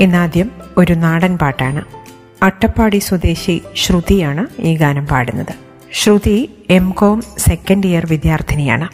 ഇന്നാദ്യം ഒരു നാടൻ പാട്ടാണ്. അട്ടപ്പാടി സ്വദേശി ശ്രുതിയാണ് ഈ ഗാനം പാടുന്നത്. Shruti M Com second year വിദ്യാർത്ഥിനിയാണ്.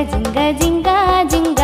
Jingle, jingle, jingle.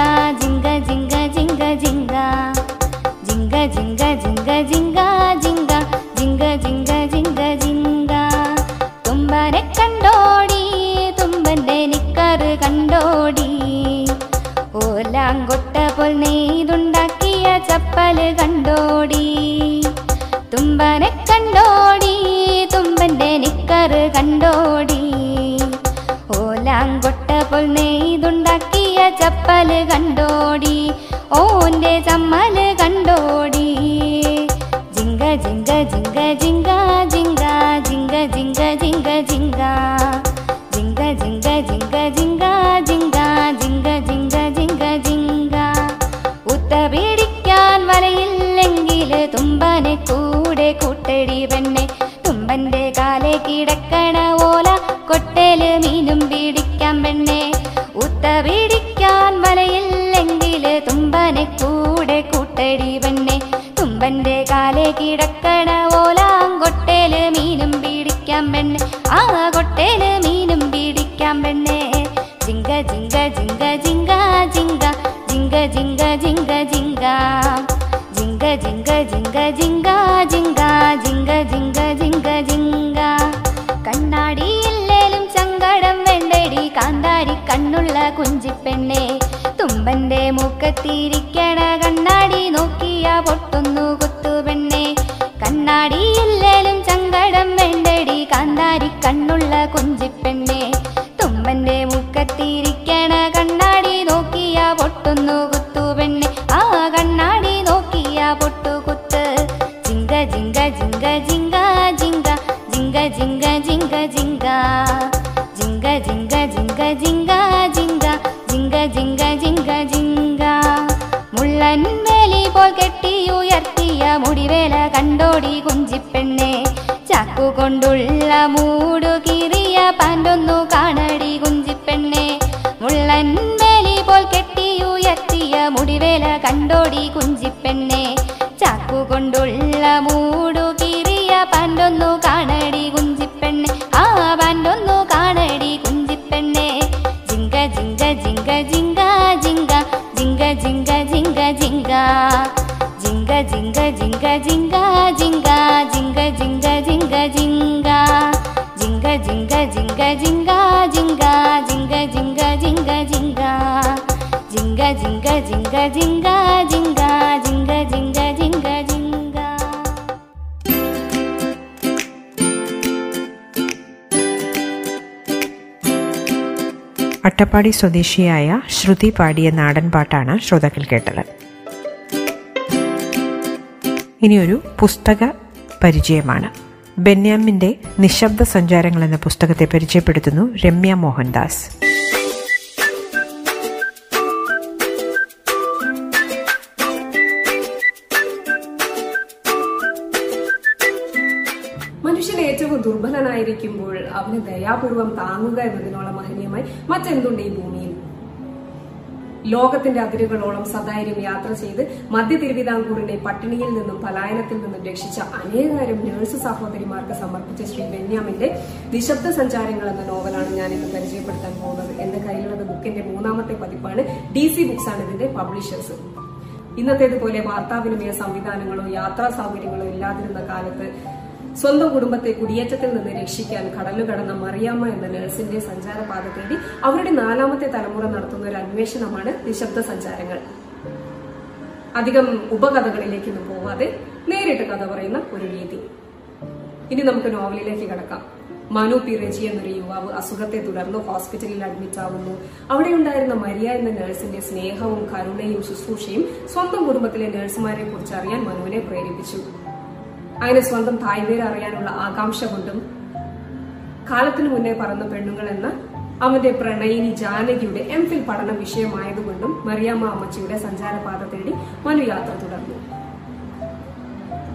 ജിംഗ ജിംഗ ജിംഗ ജിംഗ ജിംഗ ജിംഗ ജിംഗ ജിംഗ ജിംഗ ജിങ്ക ജിങ്ക ജിങ്ക. ജിങ്ക ജിങ്ക ജിങ്ക ജിങ്ക. കണ്ണാടിയില്ലേലും ചങ്കടം വേണ്ടടി. കാന്താരി കണ്ണുള്ള കുഞ്ചിപ്പെണ്ണെ. തുമ്പന്റെ മൂക്കത്തിരി അട്ടപ്പാടി സ്വദേശിയായ ശ്രുതി പാടിയ നാടൻ പാട്ടാണ് ശ്രോതാക്കൾ കേട്ടത്. ഇനിയൊരു പുസ്തക പരിചയമാണ്. ബെന്യാമിന്റെ നിശബ്ദ സഞ്ചാരങ്ങൾ എന്ന പുസ്തകത്തെ പരിചയപ്പെടുത്തുന്നു രമ്യ മോഹൻദാസ്. ദുർബലനായിരിക്കുമ്പോൾ അവന് ദയാപൂർവം താങ്ങുക എന്നതിനോളം മഹനീയമായി മറ്റെന്തുണ്ട് ഈ ഭൂമിയിൽ? ലോകത്തിന്റെ അതിരുകളോളം സധൈര്യം യാത്ര ചെയ്ത് മധ്യ തിരുവിതാംകൂറിനെ പട്ടിണിയിൽ നിന്നും പലായനത്തിൽ നിന്നും രക്ഷിച്ച അനേകായിരം നഴ്സ് സഹോദരിമാർക്ക് സമർപ്പിച്ച ശ്രീ ബെന്യാമിന്റെ നിശബ്ദ സഞ്ചാരങ്ങൾ എന്ന നോവലാണ് ഞാൻ ഇന്ന് പരിചയപ്പെടുത്താൻ പോകുന്നത്. എന്റെ കയ്യിലുള്ളത് ബുക്കിന്റെ മൂന്നാമത്തെ പതിപ്പാണ് ഡി സി ബുക്സ് ആണ് ഇതിന്റെ പബ്ലിഷേഴ്സ്. ഇന്നത്തേതുപോലെ വാർത്താവിനിമയ സംവിധാനങ്ങളോ യാത്രാ സൗകര്യങ്ങളോ ഇല്ലാതിരുന്ന കാലത്ത് സ്വന്തം കുടുംബത്തെ കുടിയേറ്റത്തിൽ നിന്ന് രക്ഷിക്കാൻ കടലു കടന്ന മറിയാമ്മ എന്ന നഴ്സിന്റെ സഞ്ചാരപാത തേടി അവരുടെ നാലാമത്തെ തലമുറ നടത്തുന്ന ഒരു അന്വേഷണമാണ് നിശബ്ദ സഞ്ചാരങ്ങൾ. അധികം ഉപകഥകളിലേക്കൊന്നും പോവാതെ നേരിട്ട് കഥ പറയുന്ന ഒരു രീതി. ഇനി നമുക്ക് നോവലിലേക്ക് കടക്കാം. മനു പി റെജി എന്നൊരു യുവാവ് അസുഖത്തെ തുടർന്ന് ഹോസ്പിറ്റലിൽ അഡ്മിറ്റ് ആവുന്നു. അവിടെ ഉണ്ടായിരുന്ന മരിയ എന്ന നഴ്സിന്റെ സ്നേഹവും കരുണയും ശുശ്രൂഷയും സ്വന്തം കുടുംബത്തിലെ നഴ്സുമാരെ കുറിച്ച് അറിയാൻ മനുവിനെ പ്രേരിപ്പിച്ചു. അങ്ങനെ സ്വന്തം തായ്വേര് അറിയാനുള്ള ആകാംക്ഷ കൊണ്ടും കാലത്തിനു മുന്നേ പറന്ന പെണ്ണുങ്ങൾ എന്ന അവന്റെ പ്രണയിനി ജാനകിയുടെ എം ഫിൽ പഠന വിഷയമായതുകൊണ്ടും മറിയാമ്മ അമ്മച്ചിയുടെ സഞ്ചാരപാത തേടി മനു യാത്ര തുടർന്നു.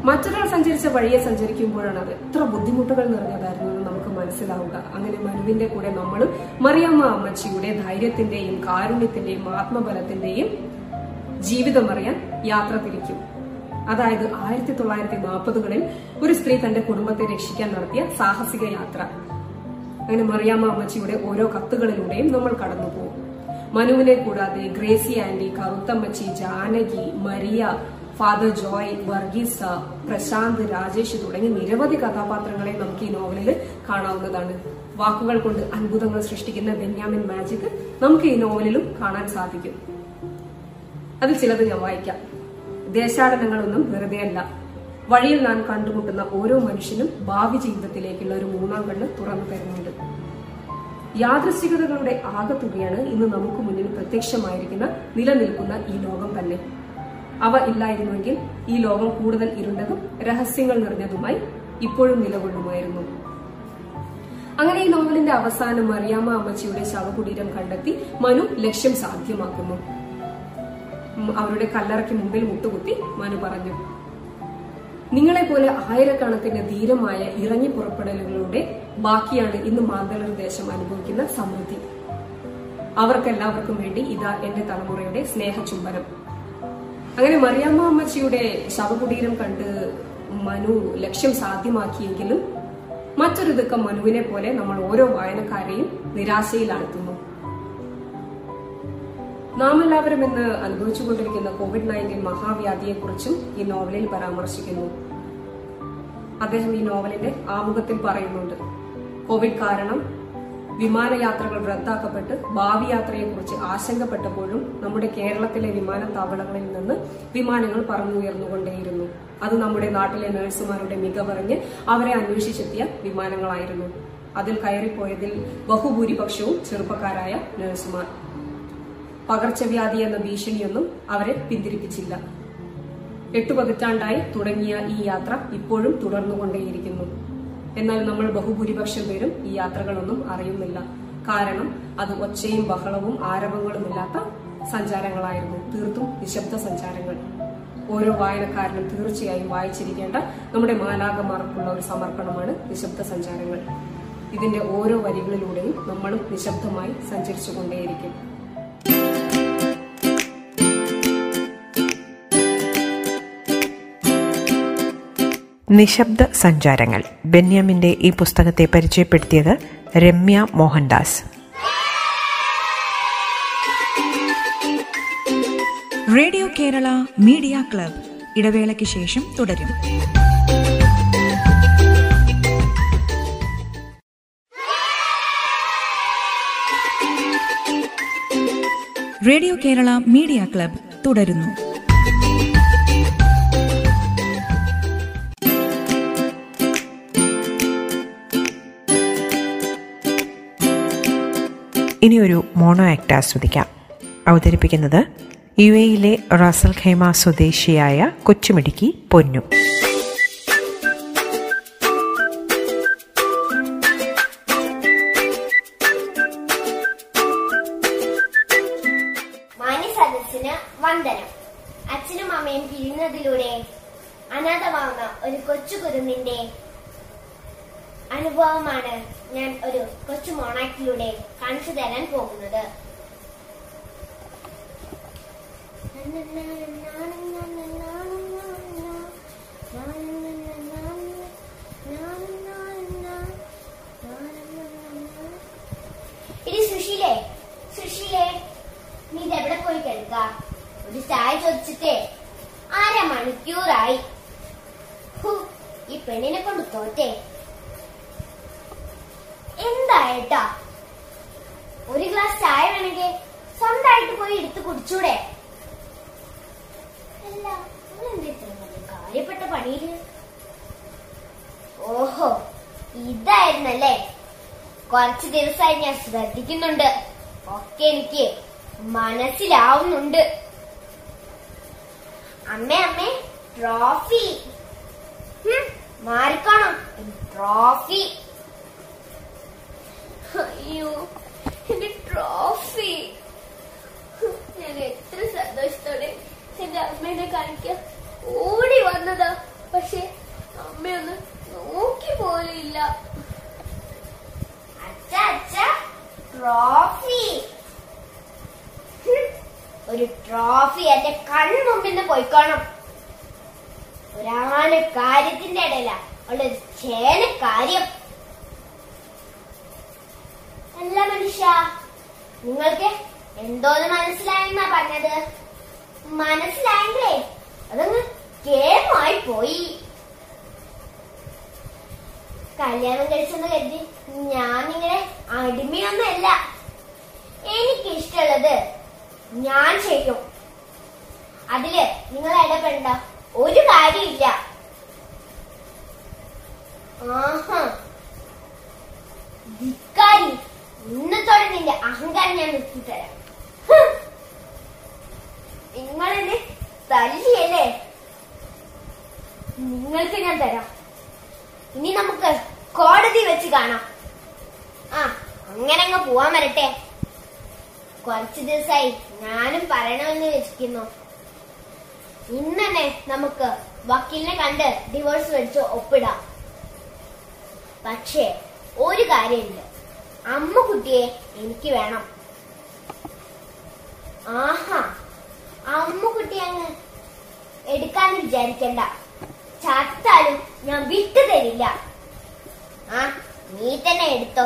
മറ്റൊരാൾ സഞ്ചരിച്ച വഴിയെ സഞ്ചരിക്കുമ്പോഴാണ് അത് എത്ര ബുദ്ധിമുട്ടുകൾ നിറഞ്ഞതായിരുന്നു എന്ന് നമുക്ക് മനസ്സിലാവുക. അങ്ങനെ മനുവിന്റെ കൂടെ നമ്മളും മറിയാമ്മ അമ്മച്ചിയുടെ ധൈര്യത്തിന്റെയും കാരുണ്യത്തിന്റെയും ആത്മബലത്തിന്റെയും ജീവിതമറിയാൻ യാത്ര തിരിക്കും. അതായത് ആയിരത്തി തൊള്ളായിരത്തി നാൽപ്പതുകളിൽ ഒരു സ്ത്രീ തന്റെ കുടുംബത്തെ രക്ഷിക്കാൻ നടത്തിയ സാഹസിക യാത്ര. അങ്ങനെ മറിയാമ്മ അമ്മച്ചിയുടെ ഓരോ കത്തുകളിലൂടെയും നമ്മൾ കടന്നു പോകും മനുവിനെ കൂടാതെ Gracy aunty കറുത്തമ്മച്ചി Janaki Maria father Joy Varghese Prashant Rajesh തുടങ്ങി നിരവധി കഥാപാത്രങ്ങളെ നമുക്ക് ഈ നോവലിൽ കാണാവുന്നതാണ്. വാക്കുകൾ കൊണ്ട് അത്ഭുതങ്ങൾ സൃഷ്ടിക്കുന്ന ബെന്യാമിൻ മാജിക് നമുക്ക് ഈ നോവലിലും കാണാൻ സാധിക്കും. അതിൽ ചിലത് ഞാൻ വായിക്കാം. ദേശാടനങ്ങളൊന്നും വെറുതെയല്ല. വഴിയിൽ നാം കണ്ടുമുട്ടുന്ന ഓരോ മനുഷ്യനും ഭാവി ജീവിതത്തിലേക്കുള്ള ഒരു മൂന്നാം കണ്ണ് തുറന്നു തരുന്നുണ്ട്. യാദൃശ്ചികതകളുടെ ആകത്തുകയാണ് ഇന്ന് നമുക്ക് മുന്നിൽ പ്രത്യക്ഷമായിരിക്കുന്ന നിലനിൽക്കുന്ന ഈ ലോകം തന്നെ. അവ ഇല്ലായിരുന്നുവെങ്കിൽ ഈ ലോകം കൂടുതൽ ഇരുണ്ടതും രഹസ്യങ്ങൾ നിറഞ്ഞതുമായി ഇപ്പോഴും നിലകൊള്ളുമായിരുന്നു. അങ്ങനെ ഈ നോവലിന്റെ അവസാനം മറിയാമ്മ അമ്മച്ചിയുടെ ശവകുടീരം കണ്ടെത്തി മനു ലക്ഷ്യം സാധ്യമാക്കുന്നു. അവരുടെ കല്ലറയ്ക്ക് മുമ്പിൽ മുട്ടുകുത്തി മനു പറഞ്ഞു നിങ്ങളെപ്പോലെ ആയിരക്കണക്കിന് ധീരമായ ഇറങ്ങി പുറപ്പെടലുകളുടെ ബാക്കിയാണ് ഇന്ന് മാന്തളർ ദേശം അനുഭവിക്കുന്ന സമൃദ്ധി. അവർക്കെല്ലാവർക്കും വേണ്ടി ഇതാ എന്റെ തലമുറയുടെ സ്നേഹചുംബനം. അങ്ങനെ മറിയാമ്മ അമ്മച്ചിയുടെ ശവകുടീരം കണ്ട് മനു ലക്ഷ്യം സാധ്യമാക്കിയെങ്കിലും മറ്റൊരു ദുഃഖം മനുവിനെ പോലെ നമ്മൾ ഓരോ വായനക്കാരെയും നിരാശയിലാഴ്ത്തുന്നു. നാം എല്ലാവരും ഇന്ന് അനുഭവിച്ചുകൊണ്ടിരിക്കുന്ന കോവിഡ് നയന്റീൻ മഹാവ്യാധിയെക്കുറിച്ചും ഈ നോവലിൽ പരാമർശിക്കുന്നു. അദ്ദേഹം ഈ നോവലിന്റെ ആമുഖത്തിൽ പറയുന്നുണ്ട്. കോവിഡ് കാരണം വിമാനയാത്രകൾ റദ്ദാക്കപ്പെട്ട് ഭാവി യാത്രയെക്കുറിച്ച് ആശങ്കപ്പെട്ടപ്പോഴും നമ്മുടെ കേരളത്തിലെ വിമാനത്താവളങ്ങളിൽ നിന്ന് വിമാനങ്ങൾ പറന്നുയർന്നുകൊണ്ടേയിരുന്നു. അത് നമ്മുടെ നാട്ടിലെ നഴ്സുമാരുടെ മികവറിഞ്ഞ് അവരെ അന്വേഷിച്ചെത്തിയ വിമാനങ്ങളായിരുന്നു. അതിൽ കയറിപ്പോയതിൽ ബഹുഭൂരിപക്ഷവും ചെറുപ്പക്കാരായ നഴ്സുമാർ. പകർച്ചവ്യാധി എന്ന ഭീഷണിയൊന്നും അവരെ പിന്തിരിപ്പിച്ചില്ല. എട്ടു പതിറ്റാണ്ടായി തുടങ്ങിയ ഈ യാത്ര ഇപ്പോഴും തുടർന്നുകൊണ്ടേയിരിക്കുന്നു. എന്നാൽ നമ്മൾ ബഹുഭൂരിപക്ഷം പേരും ഈ യാത്രകളൊന്നും അറിയുന്നില്ല. കാരണം അത് ഒച്ചയും ബഹളവും ആരവങ്ങളും ഇല്ലാത്ത സഞ്ചാരങ്ങളായിരുന്നു. തീർത്തും നിശബ്ദ സഞ്ചാരങ്ങൾ. ഓരോ വായനക്കാരനും തീർച്ചയായും വായിച്ചിരിക്കേണ്ട നമ്മുടെ മാലാകമാർക്കുള്ള ഒരു സമർപ്പണമാണ് നിശബ്ദ സഞ്ചാരങ്ങൾ. ഇതിന്റെ ഓരോ വരികളിലൂടെയും നമ്മളും നിശബ്ദമായി സഞ്ചരിച്ചുകൊണ്ടേയിരിക്കും. നിശബ്ദ സഞ്ചാരങ്ങൾ. ബെന്യാമിന്റെ ഈ പുസ്തകത്തെ പരിചയപ്പെടുത്തിയത് Ramya Mohandas. Radio Kerala media club. ഇടവേളയ്ക്ക് ശേഷം തുടരും. റേഡിയോ കേരള മീഡിയ ക്ലബ് തുടരുന്നു. ഇനി ഒരു മോണോ ആക്ട് ആസ്വദിക്കാം. അവതരിപ്പിക്കുന്നത് യു എയിലെ റാസൽ ഖൈമ സ്വദേശിയായ കൊച്ചുമിടുക്കി പൊന്നു. ഇനി ഇതായിരുന്നല്ലേ? കുറച്ച് ദിവസമായി ഞാൻ ശ്രദ്ധിക്കുന്നുണ്ട്. ഒക്കെ എനിക്ക് മനസ്സിലാവുന്നുണ്ട്. അമ്മേ അമ്മേ ട്രോഫി മാറിക്കോണം. ട്രോഫി അയ്യോ എന്റെ ട്രോഫി ഞാൻ എത്ര സന്തോഷത്തോടെ എന്റെ അമ്മേനെ കാണിക്കാൻ ഓടി വന്നതാ. പക്ഷെ അമ്മയൊന്ന് നോക്കി പോലില്ല അച്ഛ അച്ഛ ട്രോഫി ഒരു ട്രോഫി എന്റെ കൺമുമ്പിൽ നിന്ന് പോയിക്കോണം. ഒരാന കാര്യത്തിന്റെ ഇടയില. ഉള്ളൊരു ചേന കാര്യം. അല്ല മനുഷ്യ നിങ്ങൾക്ക് എന്തോന്ന് മനസ്സിലായെന്നാ പറഞ്ഞത്? മനസ്സിലായെങ്കിലേ അതങ്ങ് കേമായി പോയി കല്യാണം കഴിച്ചെന്ന് കരുതി ഞാൻ അടിമയൊന്നല്ല എനിക്കിഷ്ടമുള്ളത് ഞാൻ ചെയ്യും. അതിൽ നിങ്ങൾ ഇടപെടണ്ട. ഒരു കാര്യമില്ല ആഹാ. ധിക്കാരി. ഇന്നത്തോടെ നിന്റെ അഹങ്കാരം ഞാൻ നിർത്തിത്തരാം. നിങ്ങളെന്നെ തല്ലിയല്ലേ? നിങ്ങൾക്ക് ഞാൻ തരാം. കോടതി വെച്ച് കാണാം. ആ അങ്ങനെ അങ്ങ് പോവാൻ വരട്ടെ. കുറച്ച് ദിവസമായി ഞാനും പറയണമെന്ന് വെച്ചിരിക്കുന്നു ഇന്ന് നമുക്ക് വക്കീലിനെ കണ്ട് ഡിവോഴ്സ് മേടിച്ച് ഒപ്പിടാം. പക്ഷേ ഒരു കാര്യമുണ്ട്. കുട്ടിയെ എനിക്ക് വേണം. ആഹാ അമ്മ കുട്ടിയെ അങ്ങ് എടുക്കാന്ന് വിചാരിക്കണ്ട. ചത്താലും ഞാൻ വിട്ടു തരില്ല. ആ നീ തന്നെ എടുത്തോ.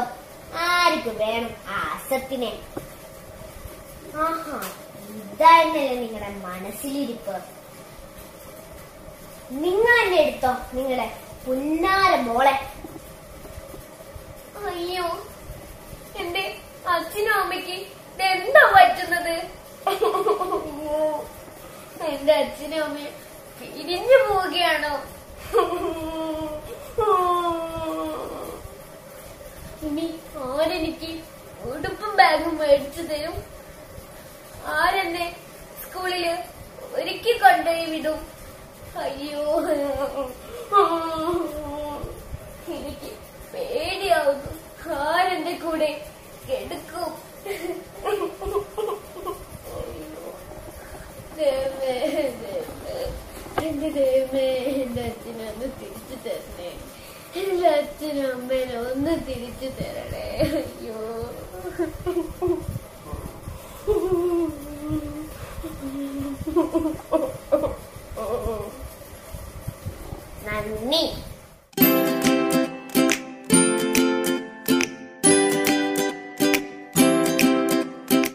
ആർക്ക് വേണം? ആ അസത്തിനെ. ആഹാ ഇതായിരുന്നല്ലേ നിങ്ങളുടെ മനസ്സിലിരിപ്പ്. നിങ്ങൾ തന്നെ എടുത്തോ? നിങ്ങളെ പുന്നാര മോളെ. അയ്യോ എന്റെ അച്ഛനും അമ്മയ്ക്ക് എന്താ പറ്റുന്നത്? എന്റെ അച്ഛനും അമ്മയും പിരിഞ്ഞു പോവുകയാണോ? ഇനി ആരെനിക്ക് ഉടുപ്പും ബാഗും മേടിച്ചു തരും? ആരെന്നെ സ്കൂളിൽ ഒരുക്കി കൊണ്ടുപോയി വിടും? അയ്യോ. എനിക്ക് പേടിയാവുന്നു. ആരെന്റെ കൂടെ കെടുക്കും. എന്റെ ദൈവമേ എന്റെ അച്ഛനെ ഒന്ന് തിരിച്ചു തരണേ. എന്റെ അച്ഛനും ഒന്ന് തിരിച്ചു തരണേ. അയ്യോ. നന്ദി.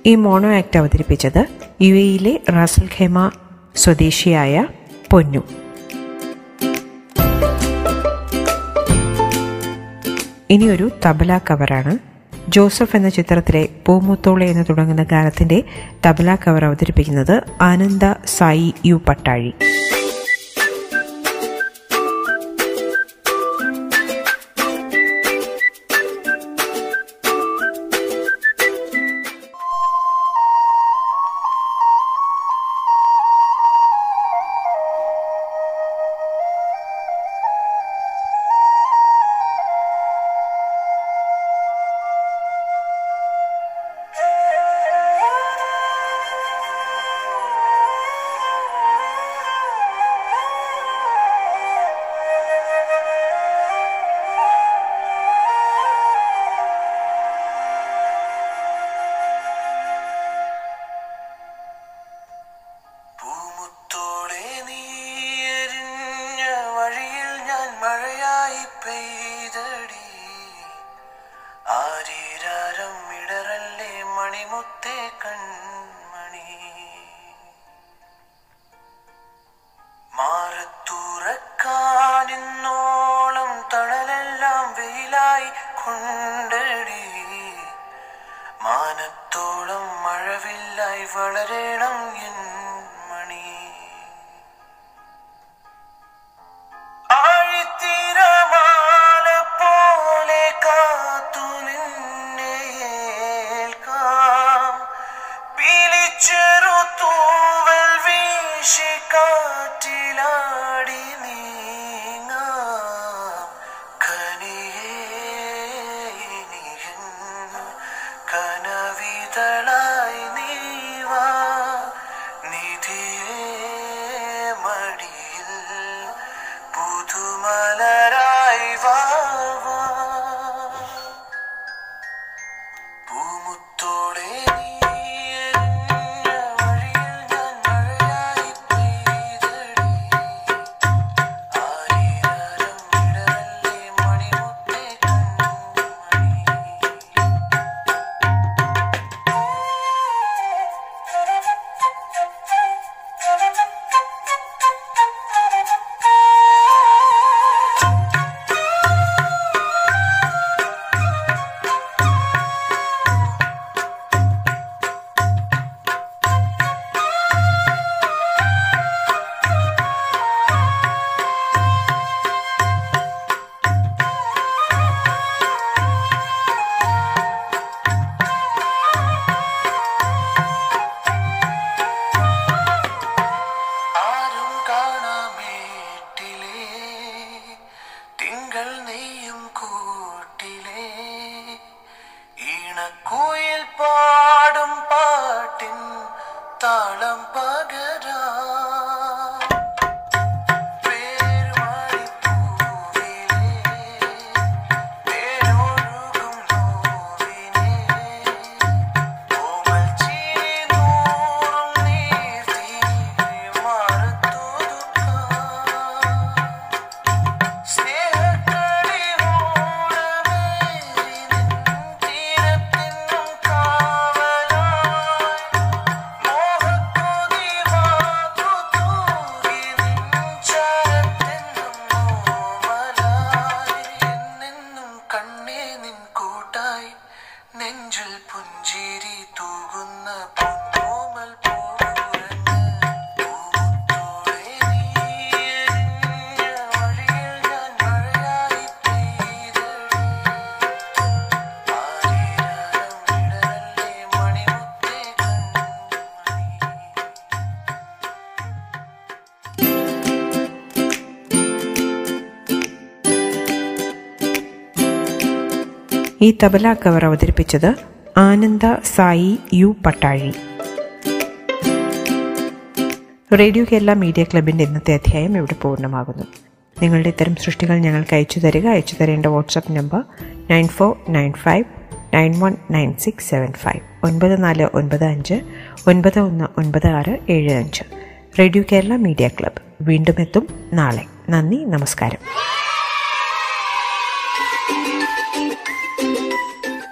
ഈ മോണോ ആക്ട് അവതരിപ്പിച്ചത് യു എയിലെ റാസൽ ഖേമ സ്വദേശിയായ പൊന്നു. ഇനിയൊരു തബല കവറാണ്. ജോസഫ് എന്ന ചിത്രത്തിലെ പൂമുത്തോളെ എന്ന് തുടങ്ങുന്ന ഗാനത്തിന്റെ തബല കവർ അവതരിപ്പിക്കുന്നത് ആനന്ദ സായി യു പട്ടാഴി. മഴവില്ലായി വളരണം എൻ പുതുമലരായി വാവാ நெஞ்சில் புஞ்சிரி தூகுന്ന ഈ തബല കവർ അവതരിപ്പിച്ചത് Ananda Sai U Pattazhi. Radio Kerala media ക്ലബിന്റെ ഇന്നത്തെ അധ്യായം ഇവിടെ പൂർണമാകുന്നു. നിങ്ങളുടെ ഇത്തരം സൃഷ്ടികൾ ഞങ്ങൾക്ക് അയച്ചു തരിക. അയച്ചു തരേണ്ട WhatsApp number nine four nine five nine one nine six seven five. ഒൻപത് നാല് ഒൻപത് അഞ്ച് ഒൻപത് ഒന്ന് ഒൻപത് ആറ് ഏഴ് അഞ്ച്. റേഡിയോ കേരള മീഡിയ ക്ലബ്ബ് വീണ്ടും എത്തും നാളെ. നന്ദി നമസ്കാരം.